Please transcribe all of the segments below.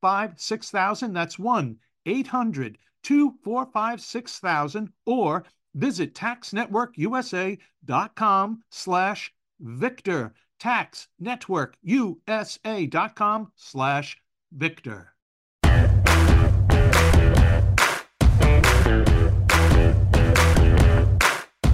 245 6000. That's 1 800 245 6000 or visit taxnetworkusa.com slash Victor. Tax Network USA.com slash Victor.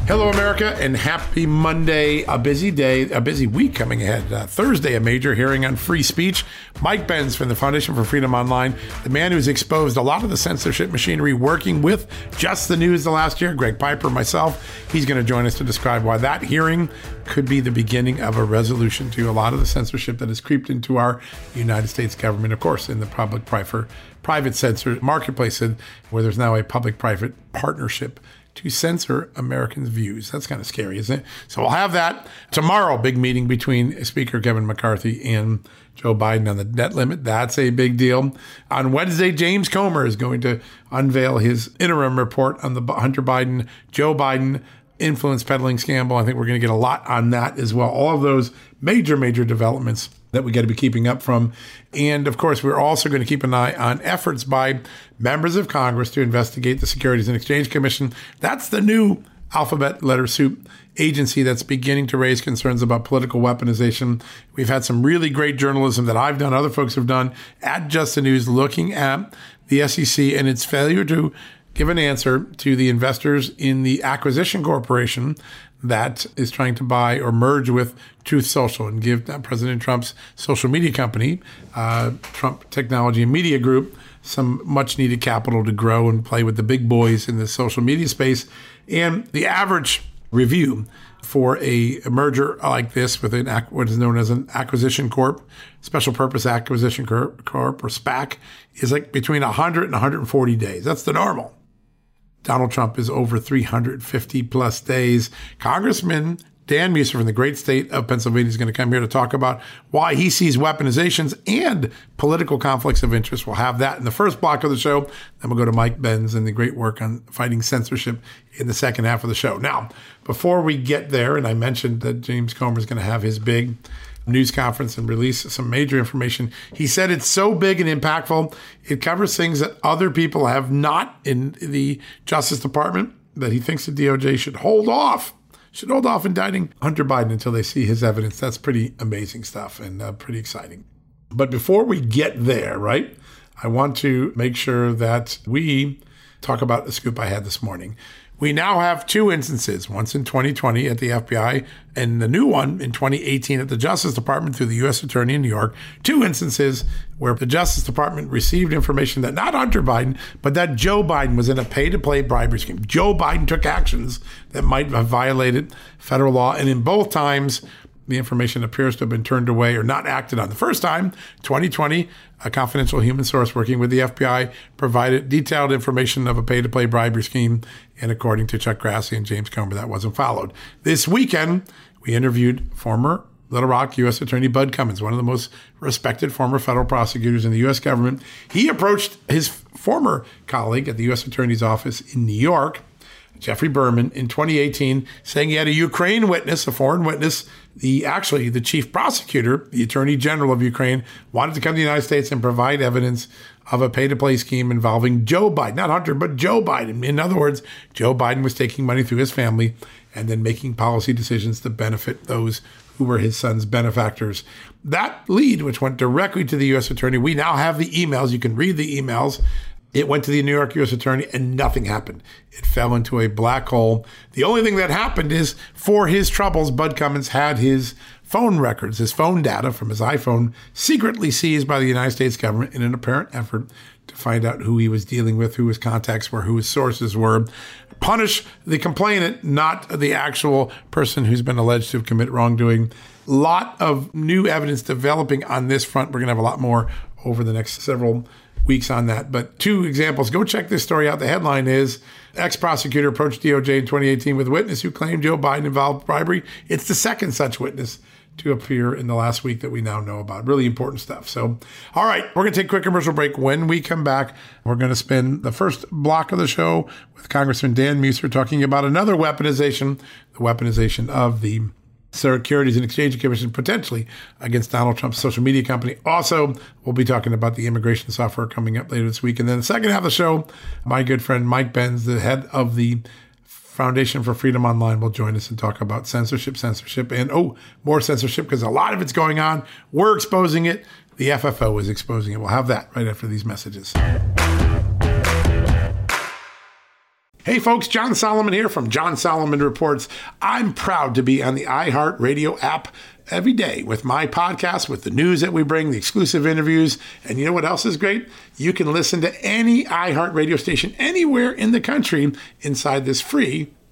Hello, America, and happy Monday. A busy day, a busy week coming ahead. Uh, Thursday, a major hearing on free speech. Mike Benz from the Foundation for Freedom Online, the man who's exposed a lot of the censorship machinery working with just the news the last year, Greg Piper, myself. He's going to join us to describe why that hearing could be the beginning of a resolution to a lot of the censorship that has creeped into our United States government, of course, in the public private private censor marketplace, where there's now a public private partnership to censor Americans' views. That's kind of scary, isn't it? So we'll have that tomorrow. Big meeting between Speaker Kevin McCarthy and Joe Biden on the debt limit. That's a big deal. On Wednesday, James Comer is going to unveil his interim report on the Hunter Biden, Joe Biden influence peddling scandal. I think we're going to get a lot on that as well. All of those major, major developments that we got to be keeping up from. And of course, we're also going to keep an eye on efforts by members of Congress to investigate the Securities and Exchange Commission. That's the new alphabet letter soup agency that's beginning to raise concerns about political weaponization. We've had some really great journalism that I've done, other folks have done at Just the News looking at the SEC and its failure to give an answer to the investors in the Acquisition Corporation that is trying to buy or merge with Truth Social and give President Trump's social media company, uh, Trump Technology and Media Group, some much needed capital to grow and play with the big boys in the social media space. And the average review for a merger like this with an what is known as an acquisition corp, special purpose acquisition corp, corp or SPAC, is like between 100 and 140 days. That's the normal. Donald Trump is over 350 plus days. Congressman Dan Meuser from the great state of Pennsylvania is going to come here to talk about why he sees weaponizations and political conflicts of interest. We'll have that in the first block of the show. Then we'll go to Mike Benz and the great work on fighting censorship in the second half of the show. Now, before we get there, and I mentioned that James Comer is going to have his big news conference and release some major information. He said it's so big and impactful, it covers things that other people have not in the Justice Department that he thinks the DOJ should hold off. Should hold off indicting Hunter Biden until they see his evidence. That's pretty amazing stuff and uh, pretty exciting. But before we get there, right, I want to make sure that we talk about the scoop I had this morning. We now have two instances, once in 2020 at the FBI and the new one in 2018 at the Justice Department through the U.S. Attorney in New York. Two instances where the Justice Department received information that not Hunter Biden, but that Joe Biden was in a pay to play bribery scheme. Joe Biden took actions that might have violated federal law. And in both times, the information appears to have been turned away or not acted on. The first time, 2020, a confidential human source working with the FBI provided detailed information of a pay to play bribery scheme. And according to Chuck Grassley and James Comer, that wasn't followed. This weekend, we interviewed former Little Rock U.S. Attorney Bud Cummins, one of the most respected former federal prosecutors in the U.S. government. He approached his former colleague at the U.S. Attorney's Office in New York Geoffrey Berman in 2018 saying he had a Ukraine witness, a foreign witness. The actually the chief prosecutor, the attorney general of Ukraine, wanted to come to the United States and provide evidence of a pay-to-play scheme involving Joe Biden, not Hunter, but Joe Biden. In other words, Joe Biden was taking money through his family and then making policy decisions to benefit those who were his son's benefactors. That lead, which went directly to the U.S. attorney, we now have the emails. You can read the emails. It went to the New York U.S. Attorney and nothing happened. It fell into a black hole. The only thing that happened is for his troubles, Bud Cummins had his phone records, his phone data from his iPhone, secretly seized by the United States government in an apparent effort to find out who he was dealing with, who his contacts were, who his sources were. Punish the complainant, not the actual person who's been alleged to have committed wrongdoing. Lot of new evidence developing on this front. We're going to have a lot more over the next several weeks on that. But two examples. Go check this story out. The headline is ex prosecutor approached DOJ in 2018 with witness who claimed Joe Biden involved bribery. It's the second such witness to appear in the last week that we now know about. Really important stuff. So, all right, we're going to take a quick commercial break. When we come back, we're going to spend the first block of the show with Congressman Dan Meuser talking about another weaponization, the weaponization of the Securities and Exchange Commission potentially against Donald Trump's social media company. Also, we'll be talking about the immigration software coming up later this week. And then the second half of the show, my good friend Mike Benz, the head of the Foundation for Freedom Online, will join us and talk about censorship, censorship, and oh, more censorship because a lot of it's going on. We're exposing it. The FFO is exposing it. We'll have that right after these messages. Hey folks, John Solomon here from John Solomon Reports. I'm proud to be on the iHeartRadio app every day with my podcast, with the news that we bring, the exclusive interviews. And you know what else is great? You can listen to any iHeartRadio station anywhere in the country inside this free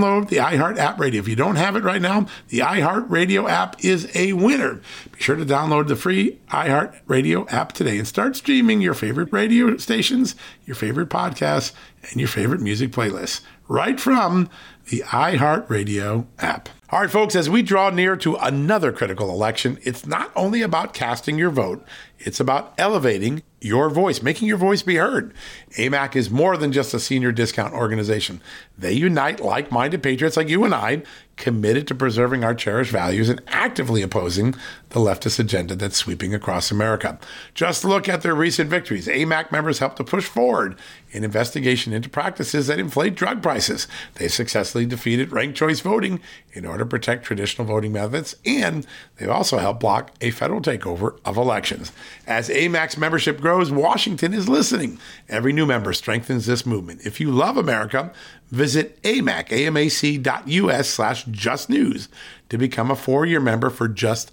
download the iHeart app radio. If you don't have it right now, the iHeart Radio app is a winner. Be sure to download the free iHeart Radio app today and start streaming your favorite radio stations, your favorite podcasts, and your favorite music playlists right from the iHeartRadio app. All right, folks, as we draw near to another critical election, it's not only about casting your vote, it's about elevating your voice, making your voice be heard. AMAC is more than just a senior discount organization. They unite like minded patriots like you and I, committed to preserving our cherished values and actively opposing the leftist agenda that's sweeping across America. Just look at their recent victories. AMAC members helped to push forward an investigation into practices that inflate drug prices. They successfully defeated ranked choice voting in order to protect traditional voting methods, and they've also helped block a federal takeover of elections. As AMAC's membership grows, Washington is listening. Every new member strengthens this movement. If you love America, visit amac, amac.us slash justnews to become a four-year member for just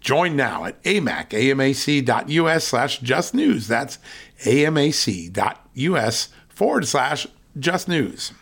Join now at amac, amac.us slash just news. That's amac.us forward slash just news.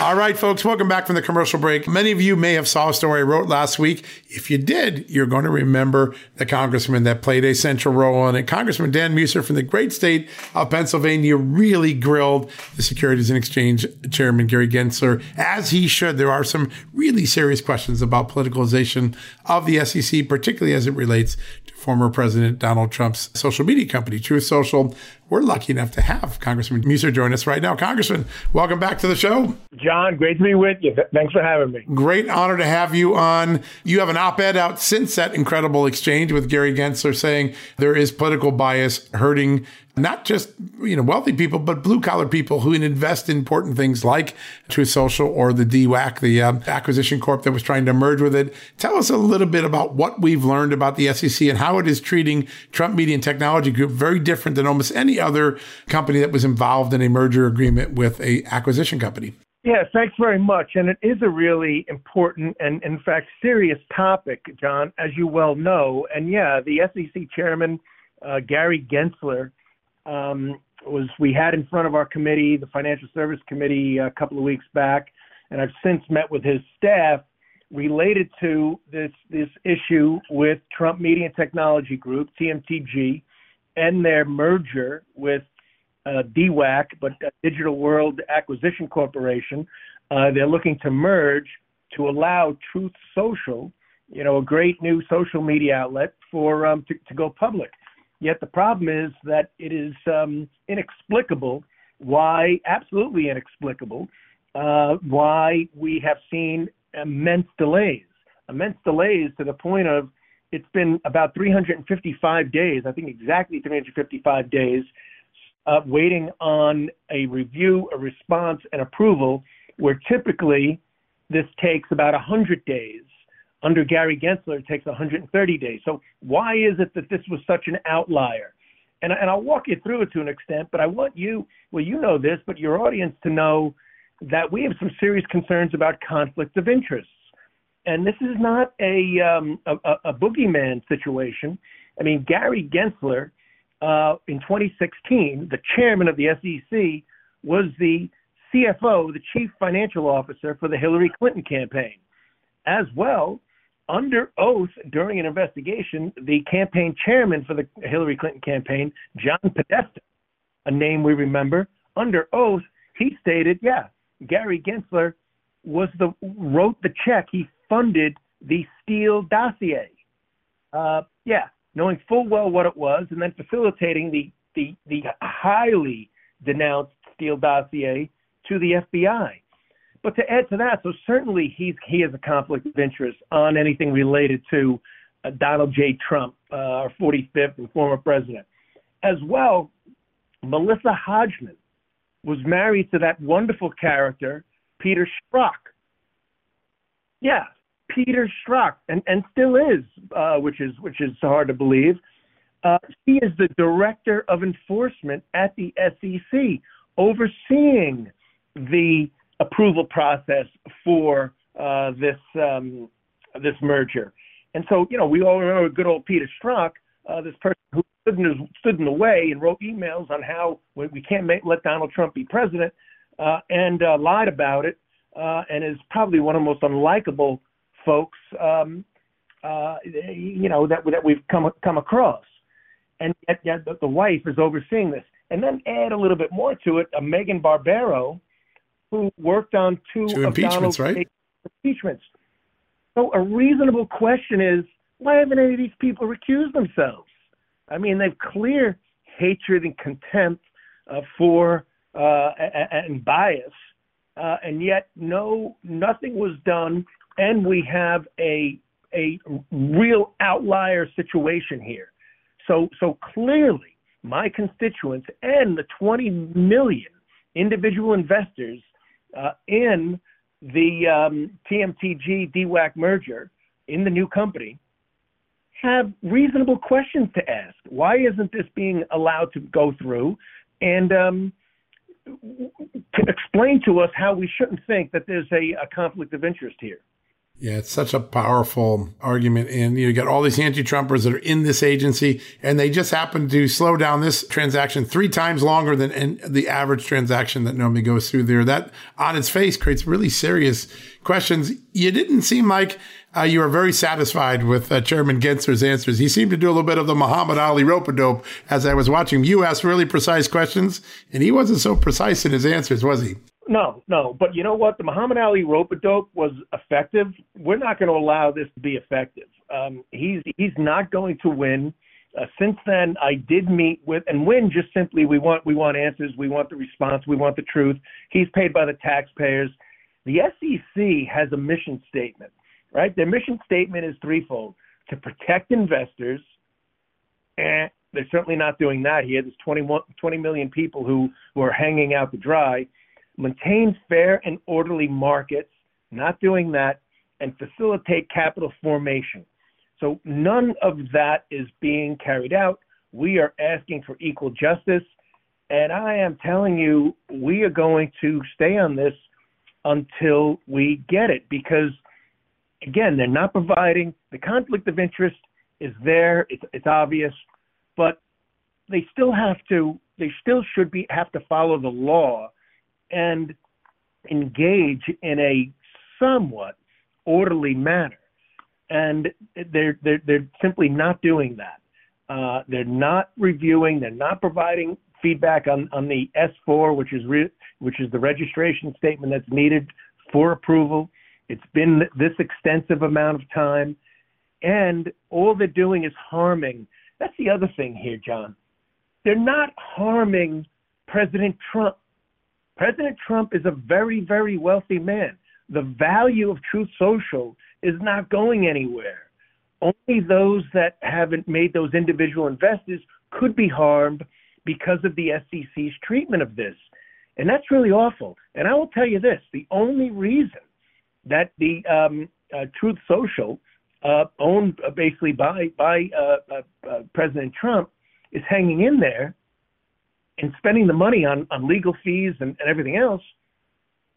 All right, folks, welcome back from the commercial break. Many of you may have saw a story I wrote last week. If you did, you're going to remember the congressman that played a central role in it. Congressman Dan Meuser from the great state of Pennsylvania really grilled the Securities and Exchange Chairman Gary Gensler, as he should. There are some really serious questions about politicalization of the SEC, particularly as it relates to former President Donald Trump's social media company, Truth Social. We're lucky enough to have Congressman Meuser join us right now. Congressman, welcome back to the show. John, great to be with you. Thanks for having me. Great honor to have you on. You have an op ed out since that incredible exchange with Gary Gensler saying there is political bias hurting not just you know wealthy people, but blue collar people who invest in important things like Truth Social or the DWAC, the um, acquisition corp that was trying to merge with it. Tell us a little bit about what we've learned about the SEC and how it is treating Trump Media and Technology Group very different than almost any other company that was involved in a merger agreement with a acquisition company. Yeah, thanks very much. And it is a really important and, in fact, serious topic, John, as you well know. And yeah, the SEC chairman, uh, Gary Gensler, um, was we had in front of our committee, the Financial Service Committee, a couple of weeks back, and I've since met with his staff related to this this issue with Trump Media and Technology Group (TMTG) and their merger with uh, DWAC, but Digital World Acquisition Corporation. Uh, they're looking to merge to allow Truth Social, you know, a great new social media outlet for um, to, to go public. Yet the problem is that it is um, inexplicable why, absolutely inexplicable, uh, why we have seen immense delays, immense delays to the point of it's been about 355 days, I think exactly 355 days, uh, waiting on a review, a response, and approval, where typically this takes about 100 days. Under Gary Gensler, it takes 130 days. So why is it that this was such an outlier? And, and I'll walk you through it to an extent, but I want you, well, you know this, but your audience to know that we have some serious concerns about conflict of interests. And this is not a, um, a, a boogeyman situation. I mean, Gary Gensler, uh, in 2016, the chairman of the SEC was the CFO, the chief financial officer for the Hillary Clinton campaign. As well, under oath during an investigation, the campaign chairman for the Hillary Clinton campaign, John Podesta, a name we remember, under oath, he stated, yeah, Gary Gensler was the wrote the check. He funded the Steele dossier. Uh, yeah, knowing full well what it was, and then facilitating the the, the highly denounced Steele dossier to the FBI. But to add to that, so certainly he's he has a conflict of interest on anything related to uh, Donald J. Trump, uh, our 45th and former president, as well. Melissa Hodgman, was married to that wonderful character, Peter Strzok. Yeah, Peter Strzok, and, and still is, uh, which is which is hard to believe. Uh, he is the director of enforcement at the SEC, overseeing the approval process for uh, this um, this merger. And so, you know, we all remember good old Peter Strzok, uh, this person who stood in, the way and wrote emails on how we can't let Donald Trump be president, uh, and lied about it, and is probably one of the most unlikable folks, um, you know, that that we've come come across. And yet, the, wife is overseeing this. And then add a little bit more to it, uh, Megan Barbero, who worked on two, two impeachments, right? impeachments. So a reasonable question is, why haven't any of these people recused themselves? I mean, they've clear hatred and contempt uh, for uh, and bias, uh, and yet no, nothing was done, and we have a a real outlier situation here. So so clearly, my constituents and the 20 million individual investors in the um, TMTG DWAC merger in the new company have reasonable questions to ask. Why isn't this being allowed to go through? And um, to explain to us how we shouldn't think that there's a, a conflict of interest here. Yeah, it's such a powerful argument. And you got all these anti-Trumpers that are in this agency, and they just happen to slow down this transaction three times longer than the average transaction that normally goes through there. That on its face creates really serious questions. You didn't seem like uh, you were very satisfied with uh, Chairman Gensler's answers. He seemed to do a little bit of the Muhammad Ali rope a dope as I was watching. Him. You asked really precise questions, and he wasn't so precise in his answers, was he? No, no. But you know what? The Muhammad Ali rope a dope was effective. We're not going to allow this to be effective. Um, he's he's not going to win. Uh, since then, I did meet with and win. Just simply, we want we want answers. We want the response. We want the truth. He's paid by the taxpayers. The SEC has a mission statement, right? Their mission statement is threefold: to protect investors. And they're certainly not doing that here. There's 21, 20 million people who, who are hanging out to dry maintain fair and orderly markets, not doing that, and facilitate capital formation. So none of that is being carried out. We are asking for equal justice. And I am telling you, we are going to stay on this until we get it because again they're not providing the conflict of interest is there it's, it's obvious but they still have to they still should be have to follow the law and engage in a somewhat orderly manner and they're they're, they're simply not doing that uh, they're not reviewing they're not providing feedback on, on the S4, which is re- which is the registration statement that's needed for approval. It's been this extensive amount of time, and all they're doing is harming. That's the other thing here, John. They're not harming President Trump. President Trump is a very, very wealthy man. The value of Truth Social is not going anywhere. Only those that haven't made those individual investors could be harmed because of the SEC's treatment of this. And that's really awful. And I will tell you this the only reason that the um, uh, Truth Social, uh, owned uh, basically by, by uh, uh, President Trump, is hanging in there and spending the money on, on legal fees and, and everything else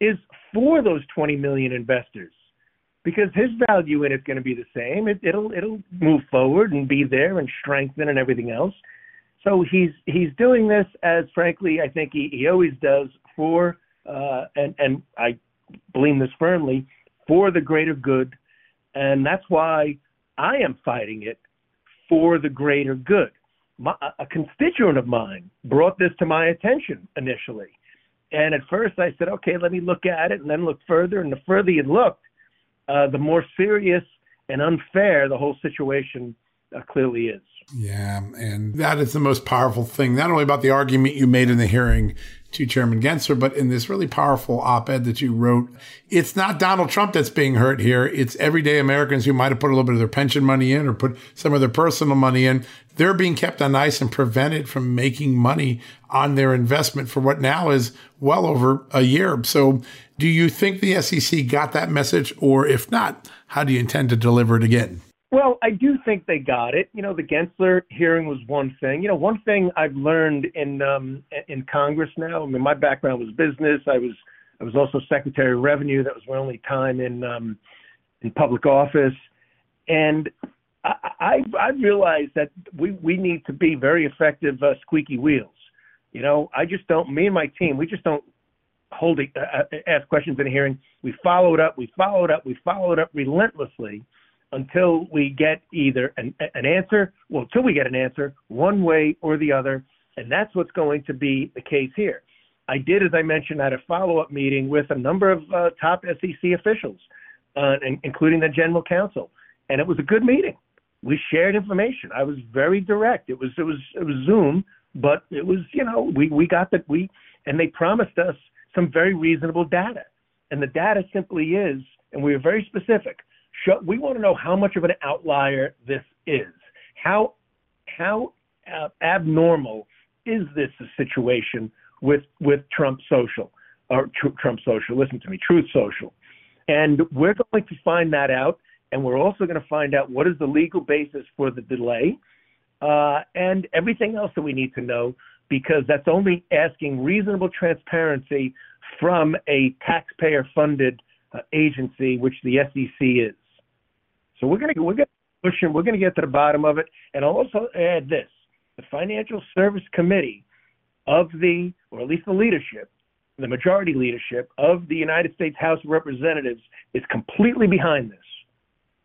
is for those 20 million investors because his value in it's going to be the same. It, it'll it'll move forward and be there and strengthen and everything else. So he's he's doing this as frankly I think he, he always does for uh, and and I blame this firmly for the greater good, and that's why I am fighting it for the greater good. My, a constituent of mine brought this to my attention initially, and at first I said, okay, let me look at it, and then look further, and the further you looked, uh, the more serious and unfair the whole situation uh, clearly is. Yeah, and that is the most powerful thing, not only about the argument you made in the hearing to Chairman Gensler, but in this really powerful op ed that you wrote. It's not Donald Trump that's being hurt here. It's everyday Americans who might have put a little bit of their pension money in or put some of their personal money in. They're being kept on ice and prevented from making money on their investment for what now is well over a year. So, do you think the SEC got that message? Or if not, how do you intend to deliver it again? Well, I do think they got it. You know, the Gensler hearing was one thing. You know, one thing I've learned in um, in Congress now. I mean, my background was business. I was I was also Secretary of Revenue. That was my only time in um, in public office, and I, I I realized that we we need to be very effective uh, squeaky wheels. You know, I just don't. Me and my team, we just don't hold uh, uh ask questions in a hearing. We follow it up. We follow it up. We follow it up relentlessly until we get either an, an answer, well, until we get an answer, one way or the other. And that's what's going to be the case here. I did, as I mentioned, had a follow up meeting with a number of uh, top SEC officials, uh, including the general counsel. And it was a good meeting. We shared information. I was very direct. It was it was it was Zoom, but it was you know we we got that we and they promised us some very reasonable data, and the data simply is, and we were very specific show, we want to know how much of an outlier this is. How how uh, abnormal is this situation with with Trump Social or tr- Trump Social? Listen to me, Truth Social, and we're going to find that out, and we're also going to find out what is the legal basis for the delay, uh, and everything else that we need to know, because that's only asking reasonable transparency from a taxpayer-funded uh, agency, which the SEC is. So we're gonna we're gonna push him. We're gonna get to the bottom of it, and I'll also add this: the Financial Service Committee of the, or at least the leadership, the majority leadership of the United States House of Representatives is completely behind this,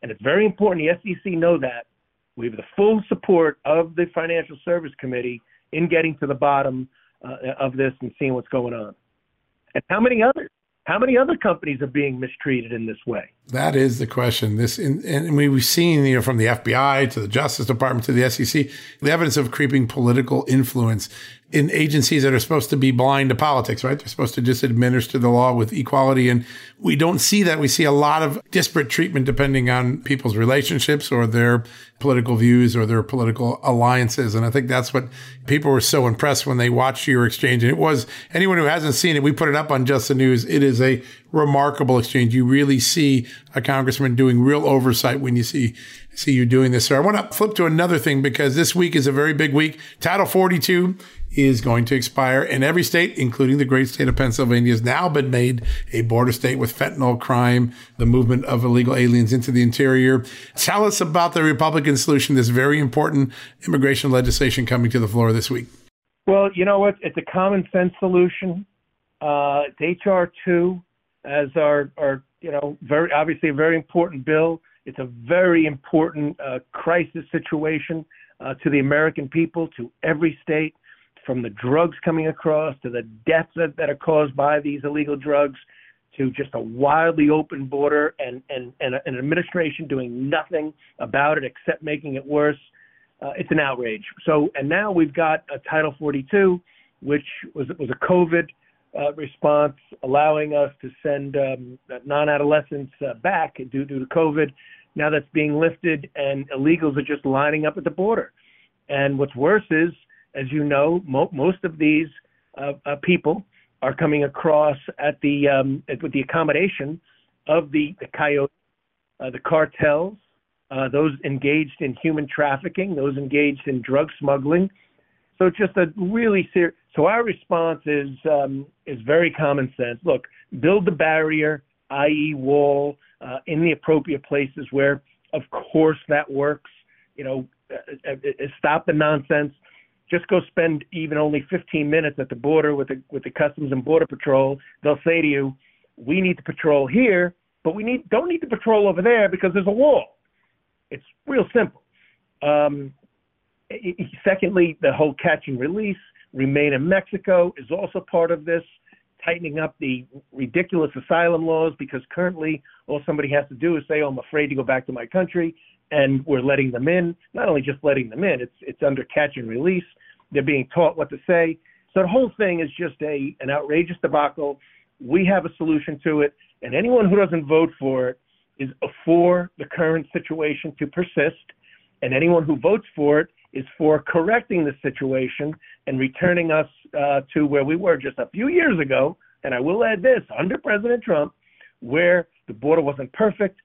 and it's very important the SEC know that. We have the full support of the Financial Service Committee in getting to the bottom uh, of this and seeing what's going on. And how many others? How many other companies are being mistreated in this way? That is the question. This, and we've seen, you know, from the FBI to the Justice Department to the SEC, the evidence of creeping political influence in agencies that are supposed to be blind to politics, right? They're supposed to just administer the law with equality. And we don't see that. We see a lot of disparate treatment depending on people's relationships or their political views or their political alliances. And I think that's what people were so impressed when they watched your exchange. And it was anyone who hasn't seen it, we put it up on Just the News. It is a remarkable exchange. You really see a congressman doing real oversight when you see see you doing this. So I want to flip to another thing because this week is a very big week. Title 42 is going to expire in every state, including the great state of Pennsylvania, has now been made a border state with fentanyl crime, the movement of illegal aliens into the interior. Tell us about the Republican solution, this very important immigration legislation coming to the floor this week. Well, you know what? It's a common sense solution. Uh, it's HR two as our, our, you know, very obviously a very important bill. It's a very important uh, crisis situation uh, to the American people, to every state from the drugs coming across to the deaths that, that are caused by these illegal drugs to just a wildly open border and, and, and an administration doing nothing about it except making it worse. Uh, it's an outrage. So, and now we've got a Title 42, which was was a COVID uh, response, allowing us to send um, non-adolescents uh, back due, to COVID. Now that's being lifted, and illegals are just lining up at the border. And what's worse is as you know, mo- most of these uh, uh, people are coming across at the um, with the accommodation of the the coyotes, uh, the cartels, uh, those engaged in human trafficking, those engaged in drug smuggling. So it's just a really serious. So our response is um, is very common sense. Look, build the barrier, i.e., wall, uh, in the appropriate places where, of course, that works. You know, uh, stop the nonsense just go spend even only 15 minutes at the border with the with the Customs and Border Patrol. They'll say to you, "We need to patrol here, but we need don't need to patrol over there because there's a wall." It's real simple. Um, secondly, the whole catch and release, remain in Mexico is also part of this, tightening up the ridiculous asylum laws because currently all somebody has to do is say, "Oh, I'm afraid to go back to my country," and we're letting them in. Not only just letting them in, it's it's under catch and release. They're being taught what to say. So the whole thing is just a an outrageous debacle. We have a solution to it, and anyone who doesn't vote for it is for the current situation to persist, and anyone who votes for it is for correcting the situation and returning us uh, to where we were just a few years ago. And I will add this: under President Trump, where the border wasn't perfect,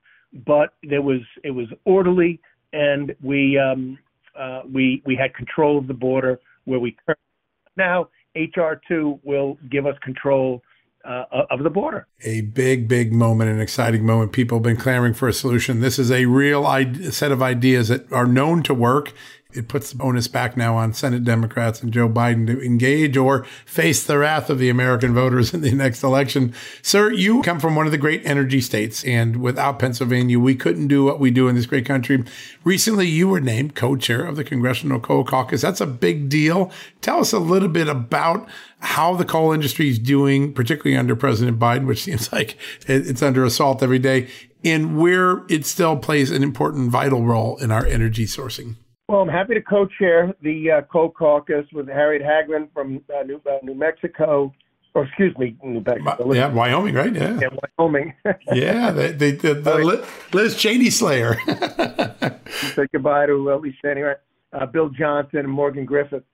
but there was it was orderly, and we um, uh, we we had control of the border where we now HR two will give us control uh, of the border. A big, big moment, an exciting moment. People have been clamoring for a solution. This is a real set of ideas that are known to work it puts the onus back now on Senate Democrats and Joe Biden to engage or face the wrath of the American voters in the next election. Sir, you come from one of the great energy states, and without Pennsylvania, we couldn't do what we do in this great country. Recently, you were named co-chair of the Congressional Coal Caucus. That's a big deal. Tell us a little bit about how the coal industry is doing, particularly under President Biden, which seems like it's under assault every day, and where it still plays an important, vital role in our energy sourcing. Well, I'm happy to co-chair the uh, Coal Caucus with Harriet Hageman from uh, New, uh, New Mexico, or excuse me, New Mexico. Yeah, Wyoming, right? Yeah, yeah Wyoming. yeah, the, the, the, the Liz Cheney Slayer. Say goodbye to uh, Lisa anyway. Uh, Bill Johnson and Morgan Griffith,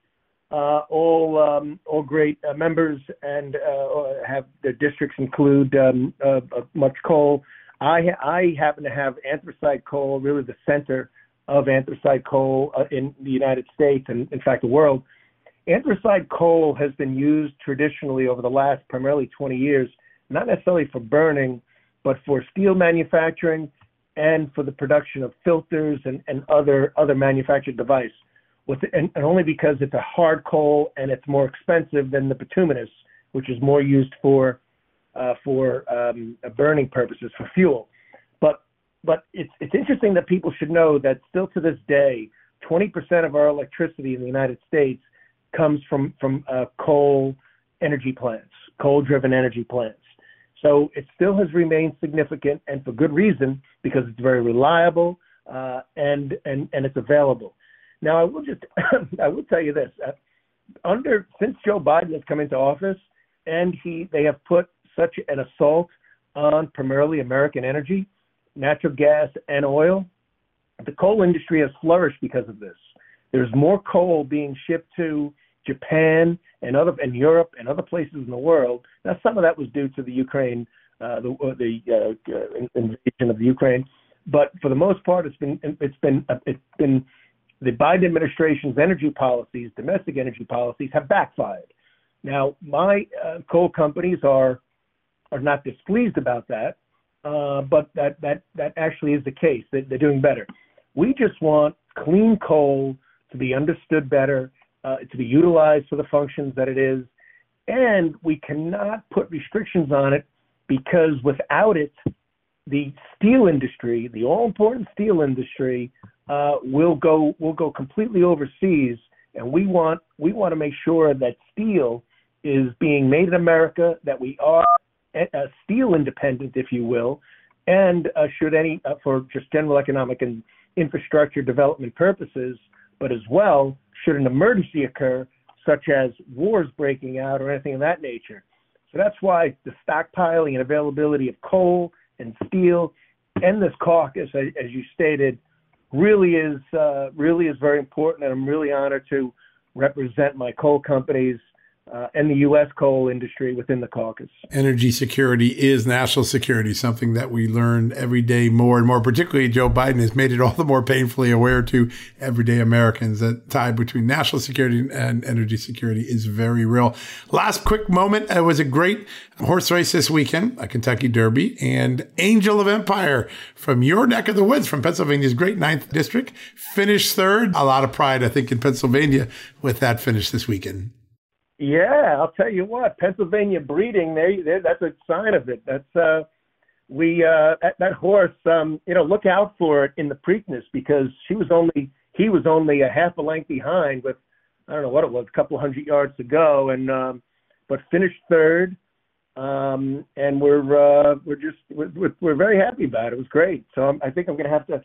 uh, all um, all great uh, members, and uh, have their districts include um, uh, much coal. I I happen to have anthracite coal, really the center of anthracite coal uh, in the United States and, in fact, the world. Anthracite coal has been used traditionally over the last primarily 20 years, not necessarily for burning, but for steel manufacturing and for the production of filters and, and other other manufactured device. With and, and only because it's a hard coal and it's more expensive than the bituminous, which is more used for uh, for um, burning purposes for fuel but it's it's interesting that people should know that still to this day, 20% of our electricity in the United States comes from from uh, coal energy plants, coal-driven energy plants. So it still has remained significant, and for good reason, because it's very reliable uh, and and and it's available. Now, I will just I will tell you this: uh, under since Joe Biden has come into office, and he they have put such an assault on primarily American energy natural gas, and oil, the coal industry has flourished because of this. There's more coal being shipped to Japan and other and Europe and other places in the world. Now, some of that was due to the Ukraine uh, the, uh, the uh, invasion of Ukraine. But for the most part, it's been it's been it's been the Biden administration's energy policies, domestic energy policies, have backfired. Now, my uh, coal companies are are not displeased about that, uh, but that that that actually is the case. They, they're doing better. We just want clean coal to be understood better, uh, to be utilized for the functions that it is, and we cannot put restrictions on it because without it, the steel industry, the all important steel industry, uh, will go will go completely overseas, and we want we want to make sure that steel is being made in America, that we are steel independent, if you will, and uh, should any uh, for just general economic and infrastructure development purposes, but as well should an emergency occur, such as wars breaking out or anything of that nature. So that's why the stockpiling and availability of coal and steel and this caucus, as you stated, really is uh, really is very important, and I'm really honored to represent my coal companies uh, and the U.S. coal industry within the caucus. Energy security is national security, something that we learn every day more and more. Particularly, Joe Biden has made it all the more painfully aware to everyday Americans that tie between national security and energy security is very real. Last quick moment. It was a great horse race this weekend, a Kentucky Derby, and Angel of Empire from your neck of the woods, from Pennsylvania's great ninth district, finished third. A lot of pride, I think, in Pennsylvania with that finish this weekend. Yeah, I'll tell you what, Pennsylvania breeding, they, they that's a sign of it. That's uh we uh that, that horse um you know, look out for it in the Preakness because she was only he was only a half a length behind with I don't know what it was, a couple hundred yards to go and um but finished third. Um and we're uh we're just we're, we're very happy about it. It was great. So I'm, I think I'm going to have to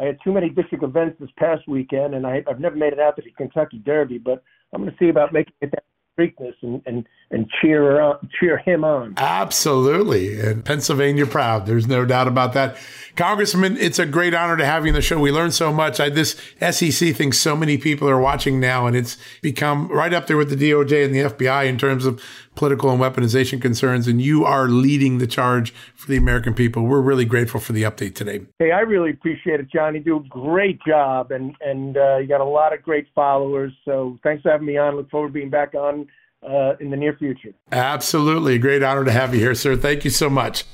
I had too many district events this past weekend, and I, I've never made it out to the Kentucky Derby, but I'm going to see about making it down Preakness and, and, and cheer on, cheer him on. Absolutely. And Pennsylvania proud. There's no doubt about that. Congressman, it's a great honor to have you on the show. We learned so much. I, this SEC thing, so many people are watching now, and it's become right up there with the DOJ and the FBI in terms of political and weaponization concerns. And you are leading the charge for the American people. We're really grateful for the update today. Hey, I really appreciate it, John. You do a great job, and and uh, you got a lot of great followers. So thanks for having me on. Look forward to being back on uh, in the near future. Absolutely. Great honor to have you here, sir. Thank you so much.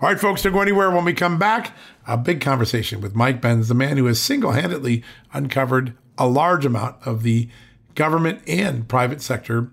All right, folks, don't go anywhere. When we come back, a big conversation with Mike Benz, the man who has single handedly uncovered a large amount of the government and private sector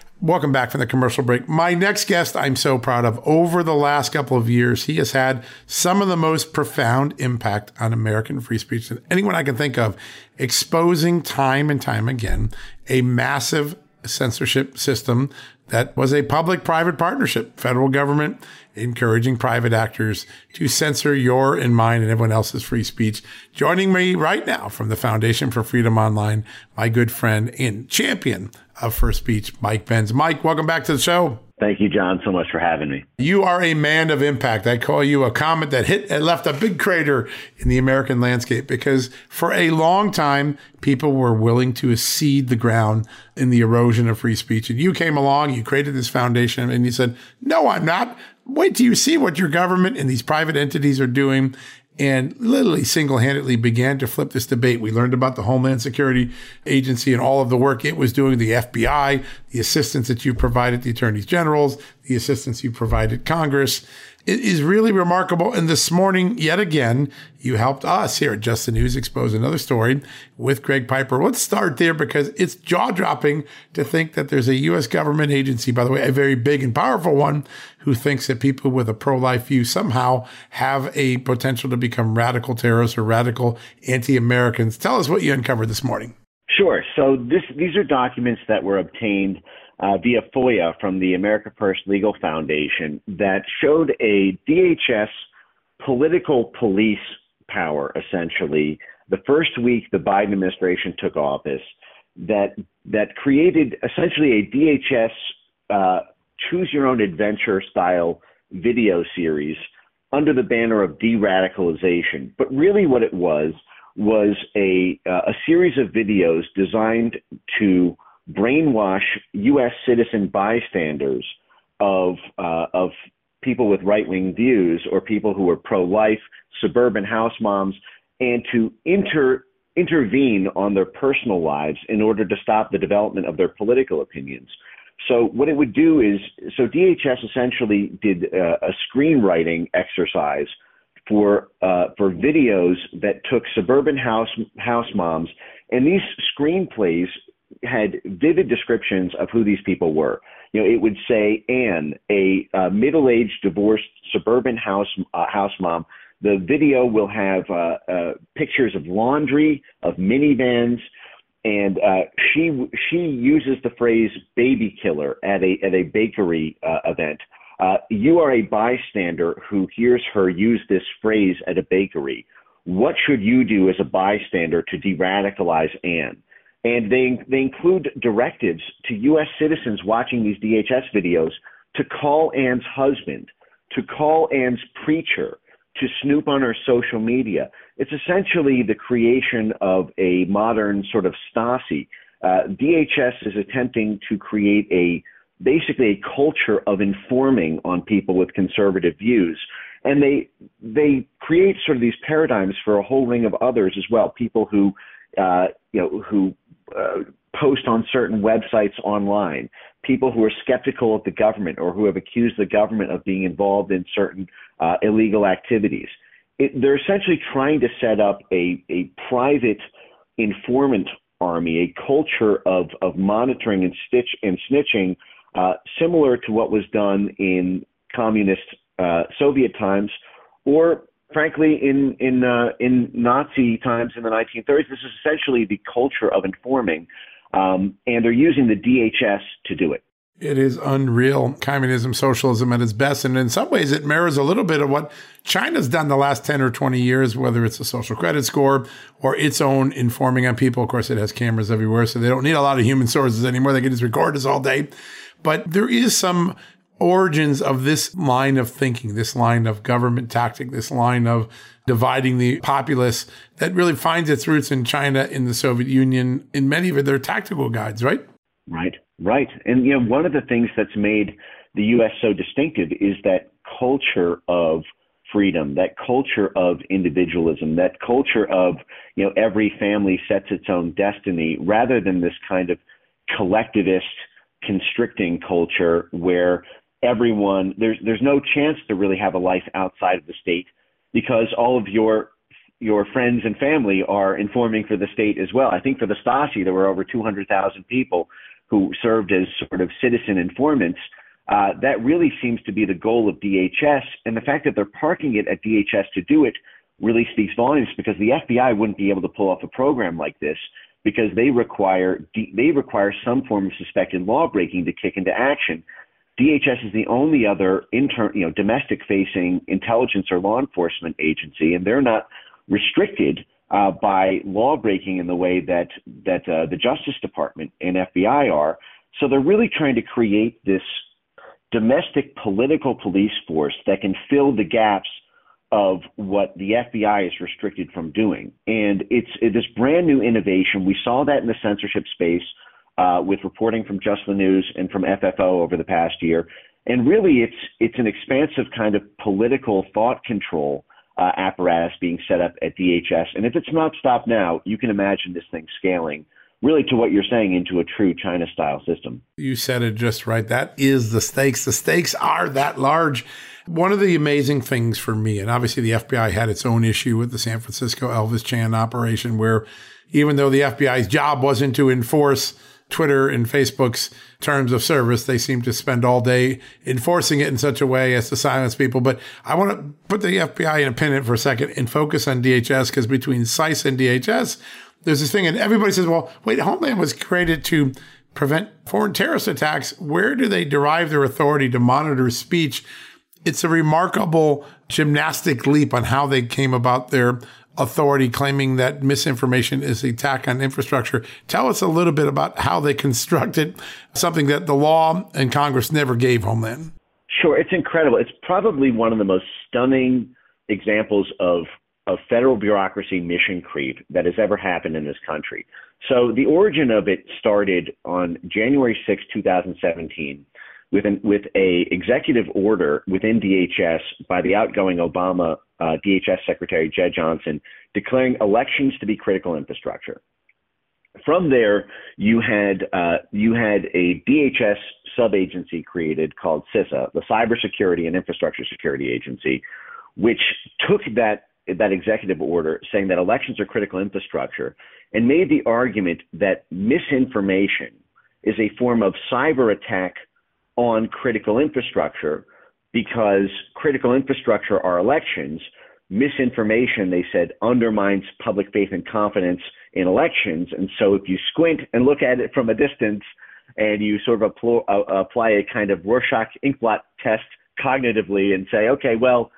Welcome back from the commercial break. My next guest, I'm so proud of. Over the last couple of years, he has had some of the most profound impact on American free speech than anyone I can think of, exposing time and time again a massive censorship system that was a public private partnership, federal government encouraging private actors to censor your and mine and everyone else's free speech. Joining me right now from the Foundation for Freedom Online, my good friend and champion of free speech, Mike Benz. Mike, welcome back to the show. Thank you, John, so much for having me. You are a man of impact. I call you a comet that hit and left a big crater in the American landscape because for a long time, people were willing to cede the ground in the erosion of free speech. And you came along, you created this foundation, and you said, No, I'm not. Wait till you see what your government and these private entities are doing and literally single handedly began to flip this debate. We learned about the Homeland Security Agency and all of the work it was doing, the FBI, the assistance that you provided the attorneys generals, the assistance you provided Congress. It is really remarkable. And this morning, yet again, you helped us here at Just the News expose another story with Greg Piper. Let's start there because it's jaw dropping to think that there's a U.S. government agency, by the way, a very big and powerful one, who thinks that people with a pro life view somehow have a potential to become radical terrorists or radical anti Americans. Tell us what you uncovered this morning. Sure. So this, these are documents that were obtained uh, via FOIA from the America First Legal Foundation that showed a DHS political police power, essentially, the first week the Biden administration took office, that that created essentially a DHS uh, choose your own adventure style video series under the banner of de-radicalization. But really, what it was was a uh, a series of videos designed to brainwash U.S. citizen bystanders of uh, of people with right wing views or people who are pro life, suburban house moms, and to inter intervene on their personal lives in order to stop the development of their political opinions. So what it would do is, so DHS essentially did uh, a screenwriting exercise for uh, for videos that took suburban house house moms, and these screenplays had vivid descriptions of who these people were. You know, it would say Anne, a uh, middle-aged divorced suburban house uh, house mom. The video will have uh, uh, pictures of laundry, of minivans, and uh, she she uses the phrase "baby killer" at a at a bakery uh, event. Uh, you are a bystander who hears her use this phrase at a bakery. What should you do as a bystander to de-radicalize Anne? And they, they include directives to U.S. citizens watching these DHS videos to call Ann's husband, to call Ann's preacher, to snoop on her social media. It's essentially the creation of a modern sort of Stasi. Uh, DHS is attempting to create a basically a culture of informing on people with conservative views and they they create sort of these paradigms for a whole ring of others as well people who uh, you know who uh, post on certain websites online, people who are skeptical of the government or who have accused the government of being involved in certain uh, illegal activities. It, they're essentially trying to set up a, a private informant army, a culture of, of monitoring and stitch and snitching, uh, similar to what was done in communist uh, Soviet times, or frankly, in in uh, in Nazi times in the 1930s, this is essentially the culture of informing, um, and they're using the DHS to do it. It is unreal communism, socialism at its best. And in some ways, it mirrors a little bit of what China's done the last 10 or 20 years, whether it's a social credit score or its own informing on people. Of course, it has cameras everywhere, so they don't need a lot of human sources anymore. They can just record us all day. But there is some origins of this line of thinking, this line of government tactic, this line of dividing the populace that really finds its roots in China, in the Soviet Union, in many of their tactical guides, right? Right, right. And you know, one of the things that's made the U.S. so distinctive is that culture of freedom, that culture of individualism, that culture of you know every family sets its own destiny, rather than this kind of collectivist constricting culture where everyone there's there's no chance to really have a life outside of the state because all of your your friends and family are informing for the state as well. I think for the Stasi there were over 200,000 people who served as sort of citizen informants. Uh, that really seems to be the goal of DHS, and the fact that they're parking it at DHS to do it really speaks volumes because the FBI wouldn't be able to pull off a program like this because they require they require some form of suspected law breaking to kick into action. DHS is the only other intern, you know, domestic facing intelligence or law enforcement agency, and they're not restricted uh, by law breaking in the way that that uh, the Justice Department and FBI are. So they're really trying to create this domestic political police force that can fill the gaps of what the FBI is restricted from doing. And it's it, this brand new innovation. We saw that in the censorship space uh, with reporting from Just the News and from FFO over the past year. And really, it's it's an expansive kind of political thought control uh, apparatus being set up at DHS. And if it's not stopped now, you can imagine this thing scaling really to what you're saying into a true China style system. You said it just right. That is the stakes. The stakes are that large. One of the amazing things for me, and obviously the FBI had its own issue with the San Francisco Elvis Chan operation, where even though the FBI's job wasn't to enforce Twitter and Facebook's terms of service, they seem to spend all day enforcing it in such a way as to silence people. But I want to put the FBI in a pin for a second and focus on DHS because between CISA and DHS, there's this thing, and everybody says, well, wait, Homeland was created to prevent foreign terrorist attacks. Where do they derive their authority to monitor speech? It's a remarkable gymnastic leap on how they came about their authority claiming that misinformation is attack on infrastructure. Tell us a little bit about how they constructed something that the law and Congress never gave Homeland. Sure, it's incredible. It's probably one of the most stunning examples of of federal bureaucracy mission creep that has ever happened in this country. So the origin of it started on January 6, 2017, with an with a executive order within DHS by the outgoing Obama uh, DHS Secretary Jeh Johnson declaring elections to be critical infrastructure. From there, you had uh, you had a DHS sub-agency created called CISA, the Cybersecurity and Infrastructure Security Agency, which took that that executive order saying that elections are critical infrastructure and made the argument that misinformation is a form of cyber attack on critical infrastructure because critical infrastructure are elections. Misinformation, they said, undermines public faith and confidence in elections. And so if you squint and look at it from a distance and you sort of apply, uh, apply a kind of Rorschach inkblot test cognitively and say, okay, well,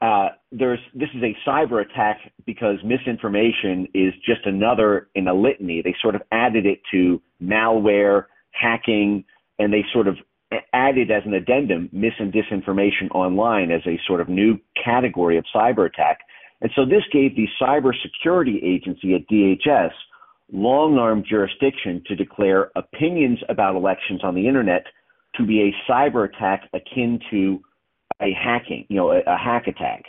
uh, there's this is a cyber attack because misinformation is just another in a litany. They sort of added it to malware, hacking, and they sort of added as an addendum mis and disinformation online as a sort of new category of cyber attack. And so this gave the cybersecurity agency at DHS long arm jurisdiction to declare opinions about elections on the internet to be a cyber attack akin to a hacking, you know, a, a hack attack.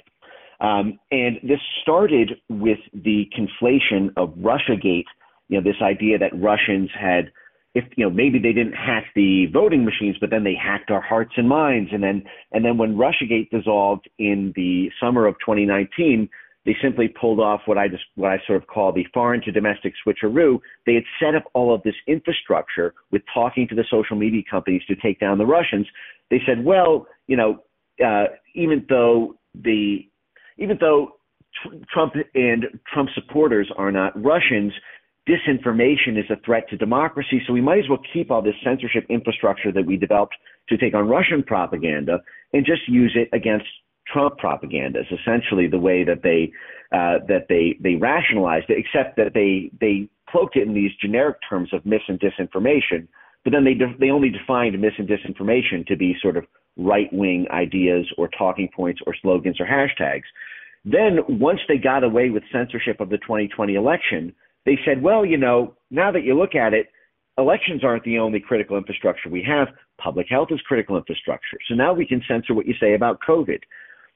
Um, and this started with the conflation of Russiagate, you know, this idea that Russians had, if you know, maybe they didn't hack the voting machines, but then they hacked our hearts and minds. And then, and then when Russiagate dissolved in the summer of 2019, they simply pulled off what I just what I sort of call the foreign to domestic switcheroo. They had set up all of this infrastructure with talking to the social media companies to take down the Russians. They said, well, you know, uh, even though the even though tr- Trump and Trump supporters are not Russians, disinformation is a threat to democracy. So we might as well keep all this censorship infrastructure that we developed to take on Russian propaganda and just use it against Trump propaganda. Is essentially the way that they uh, that they they rationalized it, except that they they cloaked it in these generic terms of mis and disinformation but then they de- they only defined mis and disinformation to be sort of right wing ideas or talking points or slogans or hashtags. Then once they got away with censorship of the 2020 election, they said, well, you know, now that you look at it, elections aren't the only critical infrastructure we have. Public health is critical infrastructure. So now we can censor what you say about COVID.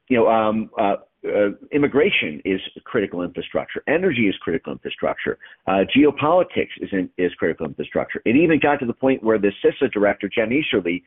You know, um, uh, uh, immigration is critical infrastructure. Energy is critical infrastructure. Uh, geopolitics is, in, is critical infrastructure. It even got to the point where the CISA director, Jen Easterly,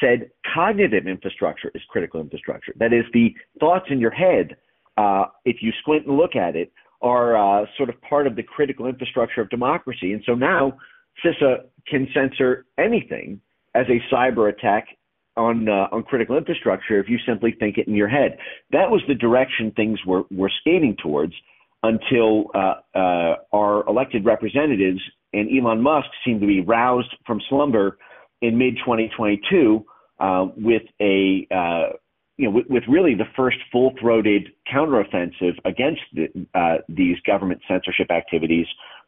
said cognitive infrastructure is critical infrastructure. That is, the thoughts in your head, uh, if you squint and look at it, are uh, sort of part of the critical infrastructure of democracy. And so now CISA can censor anything as a cyber attack on uh, on critical infrastructure if you simply think it in your head. That was the direction things were were skating towards until uh, uh, our elected representatives and Elon Musk seemed to be roused from slumber in mid 2022 uh, with a uh, you know with, with, really the first full throated counteroffensive against the, uh, these government censorship activities.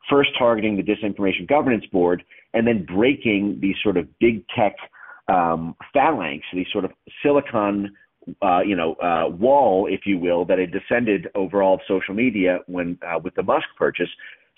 First targeting the Disinformation Governance Board, and then breaking these sort of big tech um, phalanx, these sort of silicon, uh, you know, uh, wall, if you will, that had descended over all of social media when uh, with the Musk purchase.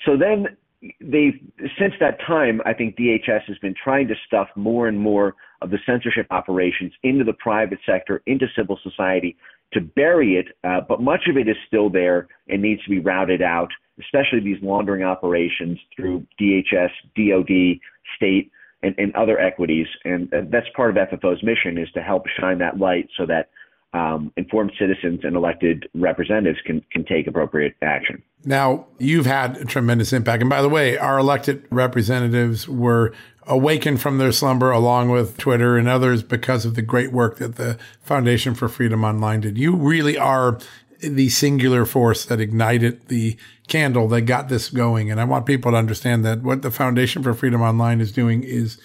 So then they've since that time, I think DHS has been trying to stuff more and more of the censorship operations into the private sector, into civil society to bury it, uh, but much of it is still there and needs to be routed out, especially these laundering operations through DHS, DOD, state, and, and other equities. And that's part of FFO's mission is to help shine that light so that um, informed citizens and elected representatives can, can take appropriate action. Now, you've had a tremendous impact. And by the way, our elected representatives were awakened from their slumber along with Twitter and others because of the great work that the Foundation for Freedom Online did. You really are the singular force that ignited the candle that got this going. And I want people to understand that what the Foundation for Freedom Online is doing is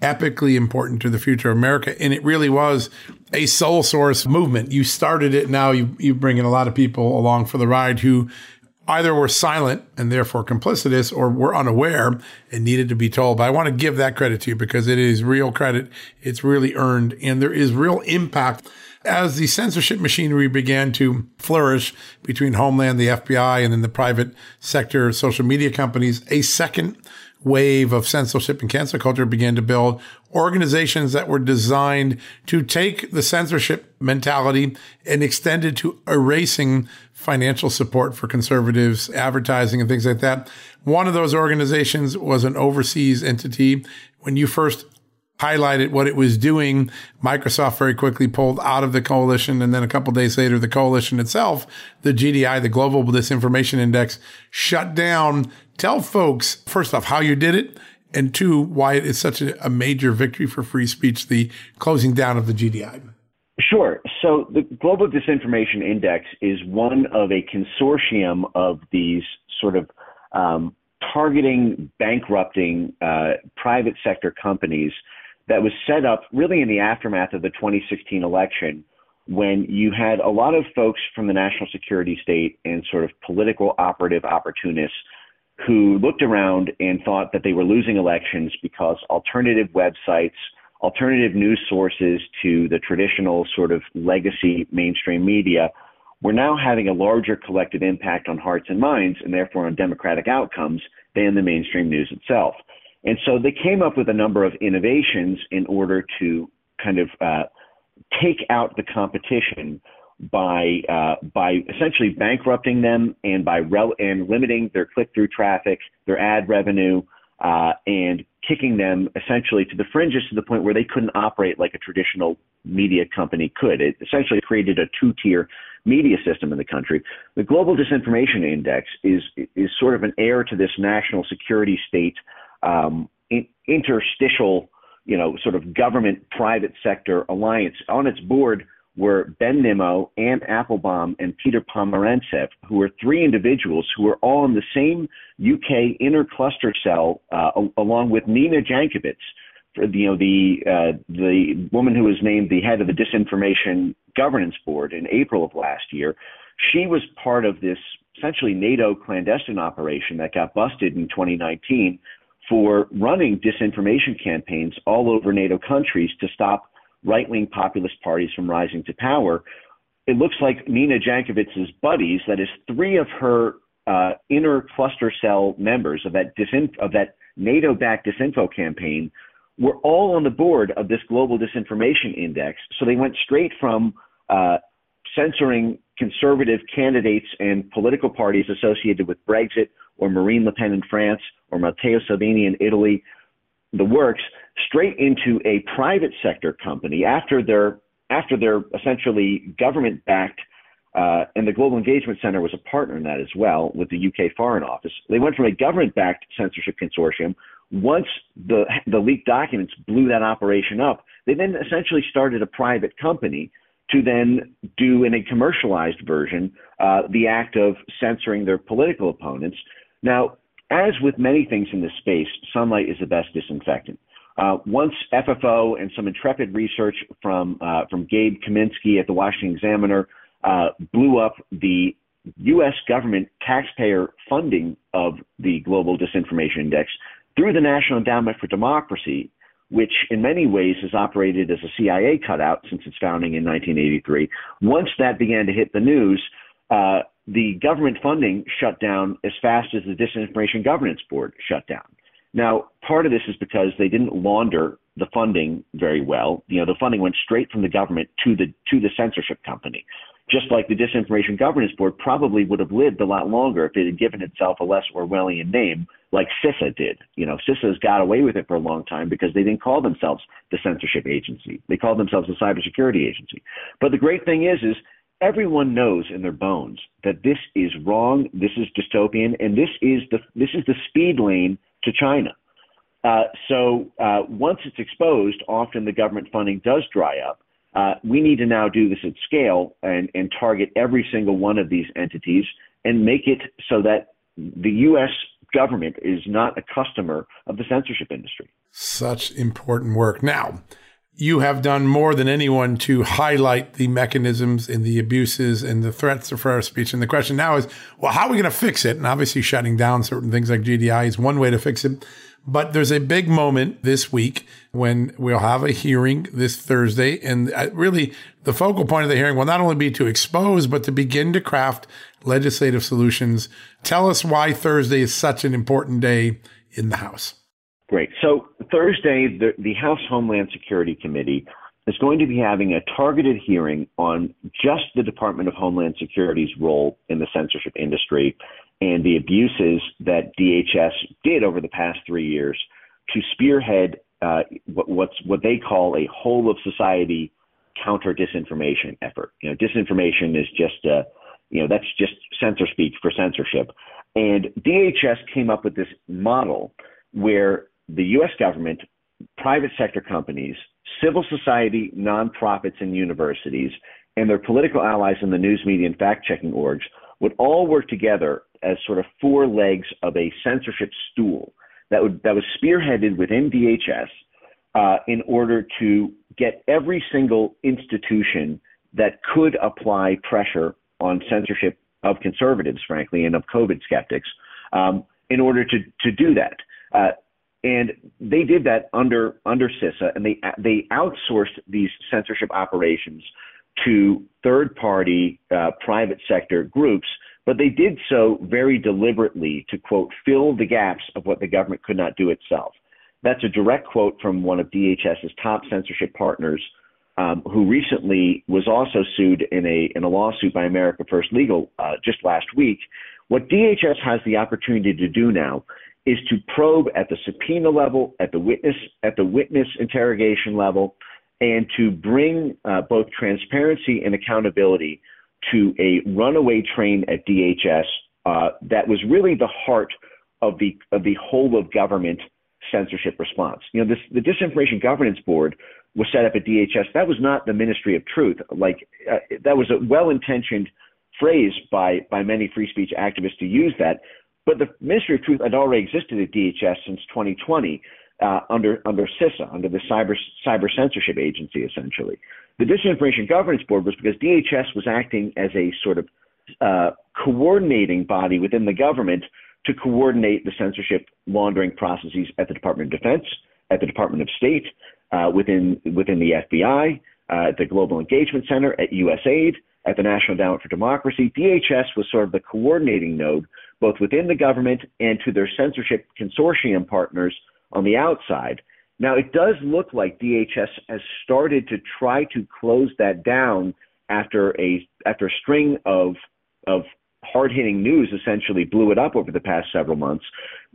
epically important to the future of America. And it really was a sole source movement. You started it. Now you, you bring in a lot of people along for the ride who either were silent and therefore complicitous or were unaware and needed to be told. But I want to give that credit to you because it is real credit. It's really earned and there is real impact as the censorship machinery began to flourish between Homeland, the FBI, and then the private sector social media companies, a second wave of censorship and cancel culture began to build organizations that were designed to take the censorship mentality and extend it to erasing financial support for conservatives, advertising and things like that. One of those organizations was an overseas entity. When you first highlighted what it was doing, Microsoft very quickly pulled out of the coalition. And then a couple days later, the coalition itself, the GDI, the Global Disinformation Index, shut down. Tell folks, first off, how you did it. And two, why it is such a, a major victory for free speech, the closing down of the GDI. Sure. So the Global Disinformation Index is one of a consortium of these sort of um, targeting bankrupting uh, private sector companies that was set up really in the aftermath of the 2016 election when you had a lot of folks from the national security state and sort of political operative opportunists who looked around and thought that they were losing elections because alternative websites, alternative news sources to the traditional sort of legacy mainstream media were now having a larger collective impact on hearts and minds and therefore on democratic outcomes than the mainstream news itself. And so they came up with a number of innovations in order to kind of uh, take out the competition by uh, by essentially bankrupting them and by rel- and limiting their click through traffic, their ad revenue, uh, and kicking them essentially to the fringes to the point where they couldn't operate like a traditional media company could. It essentially created a two tier media system in the country. The Global Disinformation Index is is sort of an heir to this national security state um, in, interstitial, you know, sort of government private sector alliance. On its board were Ben Nimmo, Anne Applebaum, and Peter Pomerantsev, who were three individuals who were all in the same UK inner cluster cell, uh, along with Nina Jankowicz, you know, the uh, the woman who was named the head of the Disinformation Governance Board in April of last year. She was part of this essentially NATO clandestine operation that got busted in 2019 for running disinformation campaigns all over NATO countries to stop right wing populist parties from rising to power. It looks like Nina Jankowicz's buddies, that is, three of her uh, inner cluster cell members of that of that NATO backed disinfo campaign, were all on the board of this global disinformation index. So they went straight from uh, censoring conservative candidates and political parties associated with Brexit or Marine Le Pen in France or Matteo Salvini in Italy, the works, straight into a private sector company after their after their essentially government backed uh, and the Global Engagement Center was a partner in that as well with the UK Foreign Office. They went from a government backed censorship consortium. Once the, the leaked documents blew that operation up, they then essentially started a private company to then do in a commercialized version uh, the act of censoring their political opponents. Now, as with many things in this space, sunlight is the best disinfectant. Uh, once FFO and some intrepid research from uh, from Gabe Kaminsky at the Washington Examiner uh, blew up the U.S. government taxpayer funding of the Global Disinformation Index through the National Endowment for Democracy, which in many ways has operated as a CIA cutout since its founding in 1983. Once that began to hit the news, uh, the government funding shut down as fast as the Disinformation Governance Board shut down. Now, part of this is because they didn't launder the funding very well. You know, the funding went straight from the government to the to the censorship company. Just like the Disinformation Governance Board probably would have lived a lot longer if it had given itself a less Orwellian name, like CISA did. You know, CISA's got away with it for a long time because they didn't call themselves the censorship agency. They called themselves the cybersecurity agency. But the great thing is, is everyone knows in their bones that this is wrong, this is dystopian, and this is the this is the speed lane to China. Uh, so uh, once it's exposed, often the government funding does dry up. Uh, we need to now do this at scale and, and target every single one of these entities and make it so that the U.S. government is not a customer of the censorship industry. Such important work. Now, you have done more than anyone to highlight the mechanisms and the abuses and the threats of free speech. And the question now is, well, how are we going to fix it? And obviously, shutting down certain things like GDI is one way to fix it. But there's a big moment this week when we'll have a hearing this Thursday. And uh, really, the focal point of the hearing will not only be to expose, but to begin to craft legislative solutions. Tell us why Thursday is such an important day in the House. Great. So, Thursday, the, the House Homeland Security Committee is going to be having a targeted hearing on just the Department of Homeland Security's role in the censorship industry and the abuses that DHS did over the past three years to spearhead uh, what, what's what they call a whole of society counter disinformation effort. You know, disinformation is just a, you know, that's just censor speech for censorship. And DHS came up with this model where the U.S. government, private sector companies, civil society, nonprofits, and universities, and their political allies in the news media and fact checking orgs would all work together as sort of four legs of a censorship stool that would that was spearheaded within DHS uh, in order to get every single institution that could apply pressure on censorship of conservatives, frankly, and of COVID skeptics, um, in order to to do that. Uh, and they did that under under CISA, and they they outsourced these censorship operations to third party uh, private sector groups but they did so very deliberately to, quote, fill the gaps of what the government could not do itself. That's a direct quote from one of DHS's top censorship partners, um, who recently was also sued in a in a lawsuit by America First Legal uh, just last week. What DHS has the opportunity to do now is to probe at the subpoena level, at the witness at the witness interrogation level, and to bring uh, both transparency and accountability to a runaway train at DHS uh, that was really the heart of the of the whole of government censorship response. You know, this, the Disinformation Governance Board was set up at DHS. That was not the Ministry of Truth. Like uh, that was a well-intentioned phrase by by many free speech activists to use that. But the Ministry of Truth had already existed at DHS since 2020 uh, under under CISA, under the Cyber Cyber Censorship Agency, essentially. The Disinformation Governance Board was because DHS was acting as a sort of uh, coordinating body within the government to coordinate the censorship laundering processes at the Department of Defense, at the Department of State, uh, within within the FBI, uh, at the Global Engagement Center, at USAID, at the National Endowment for Democracy. DHS was sort of the coordinating node, both within the government and to their censorship consortium partners on the outside. Now, it does look like DHS has started to try to close that down after a after a string of of hard hitting news essentially blew it up over the past several months.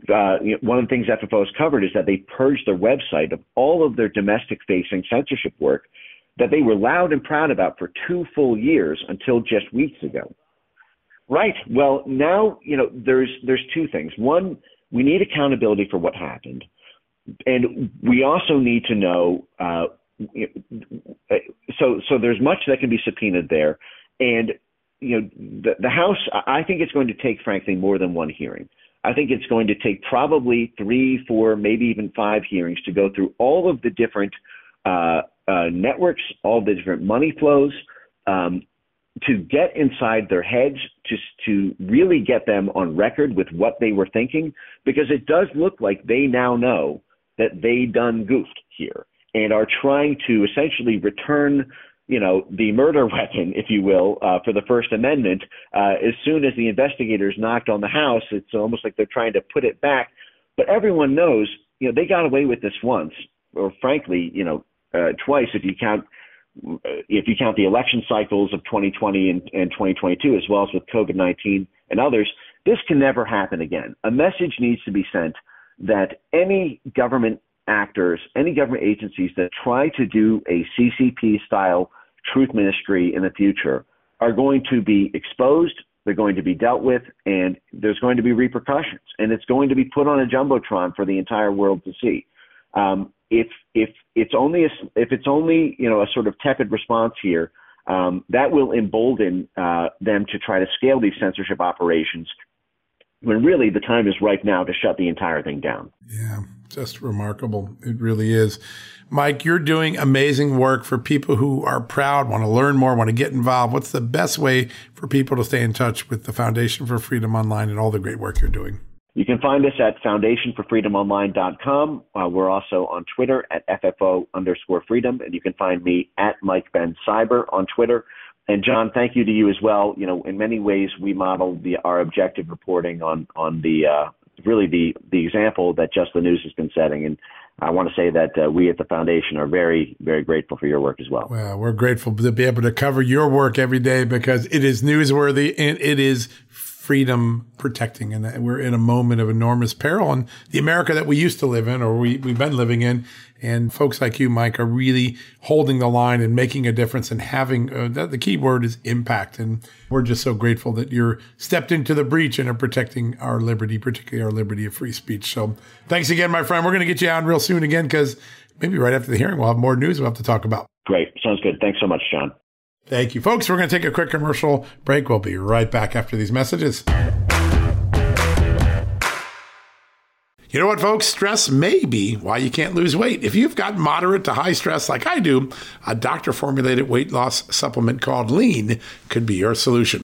Uh, you know, one of the things FFO has covered is that they purged their website of all of their domestic facing censorship work that they were loud and proud about for two full years until just weeks ago. Right. Well, now you know there's there's two things. One, we need accountability for what happened, and we also need to know. Uh, so so there's much that can be subpoenaed there, and you know the the House. I think it's going to take, frankly, more than one hearing. I think it's going to take probably three, four, maybe even five hearings to go through all of the different uh, uh, networks, all the different money flows, um, to get inside their heads, just to really get them on record with what they were thinking, because it does look like they now know that they done goofed here and are trying to essentially return you know, the murder weapon, if you will, uh, for the First Amendment. Uh, as soon as the investigators knocked on the house, it's almost like they're trying to put it back. But everyone knows, you know, they got away with this once, or frankly, you know, uh, twice if you count if you count the election cycles of 2020 and, and 2022, as well as with COVID-19 and others. This can never happen again. A message needs to be sent that any government actors, any government agencies that try to do a CCP style truth ministry in the future are going to be exposed, they're going to be dealt with, and there's going to be repercussions. And it's going to be put on a jumbotron for the entire world to see. Um, if if it's only a, if it's only you know a sort of tepid response here, um, that will embolden uh, them to try to scale these censorship operations. When really the time is right now to shut the entire thing down. Yeah, just remarkable. It really is. Mike, you're doing amazing work for people who are proud, want to learn more, want to get involved. What's the best way for people to stay in touch with the Foundation for Freedom Online and all the great work you're doing? You can find us at foundationforfreedomonline.com. Uh, we're also on Twitter at FFO underscore freedom, and you can find me at Mike Benz Cyber on Twitter. And John, thank you to you as well. You know, in many ways, we model the, our objective reporting on on the uh, really the the example that Just the News has been setting. And I want to say that uh, we at the foundation are very, very grateful for your work as well. Well, we're grateful to be able to cover your work every day because it is newsworthy and it is freedom protecting. And we're in a moment of enormous peril. And the America that we used to live in, or we, we've been living in, and folks like you, Mike, are really holding the line and making a difference and having uh, that, the key word is impact. And we're just so grateful that you're stepped into the breach and are protecting our liberty, particularly our liberty of free speech. So thanks again, my friend. We're going to get you on real soon again because maybe right after the hearing, we'll have more news we'll have to talk about. Great. Sounds good. Thanks so much, John. Thank you, folks. We're going to take a quick commercial break. We'll be right back after these messages. You know what, folks? Stress may be why you can't lose weight. If you've got moderate to high stress like I do, a doctor formulated weight loss supplement called Lean could be your solution.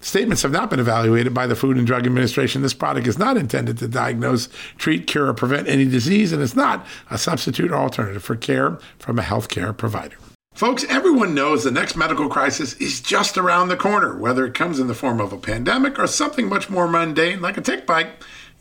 Statements have not been evaluated by the Food and Drug Administration. This product is not intended to diagnose, treat, cure, or prevent any disease, and is not a substitute or alternative for care from a healthcare provider. Folks, everyone knows the next medical crisis is just around the corner, whether it comes in the form of a pandemic or something much more mundane like a tick bite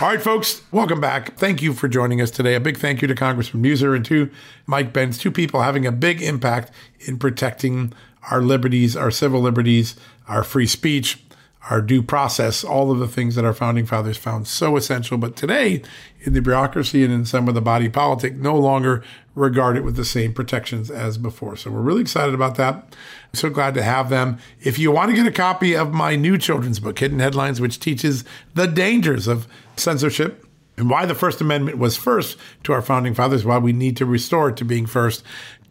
All right, folks, welcome back. Thank you for joining us today. A big thank you to Congressman Meuser and to Mike Benz, two people having a big impact in protecting our liberties, our civil liberties, our free speech, our due process, all of the things that our founding fathers found so essential. But today, in the bureaucracy and in some of the body politic, no longer regard it with the same protections as before. So we're really excited about that. So glad to have them. If you want to get a copy of my new children's book, Hidden Headlines, which teaches the dangers of censorship and why the First Amendment was first to our founding fathers, why we need to restore it to being first,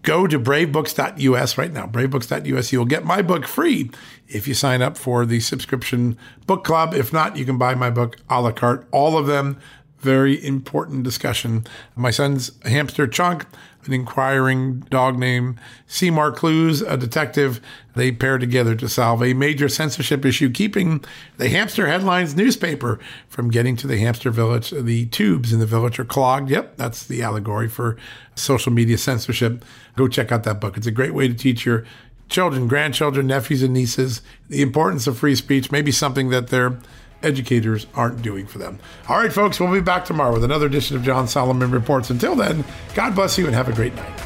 go to bravebooks.us right now. Bravebooks.us. You'll get my book free if you sign up for the subscription book club. If not, you can buy my book a la carte. All of them very important discussion. My son's hamster Chunk, an inquiring dog named Seymour Clues, a detective. They pair together to solve a major censorship issue, keeping the Hamster Headlines newspaper from getting to the hamster village. The tubes in the village are clogged. Yep, that's the allegory for social media censorship. Go check out that book. It's a great way to teach your children, grandchildren, nephews, and nieces the importance of free speech, maybe something that they're educators aren't doing for them. All right, folks, we'll be back tomorrow with another edition of John Solomon Reports. Until then, God bless you and have a great night.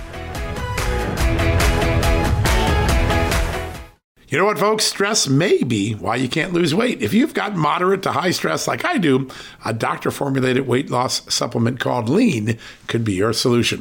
You know what, folks? Stress may be why you can't lose weight. If you've got moderate to high stress like I do, a doctor formulated weight loss supplement called Lean could be your solution.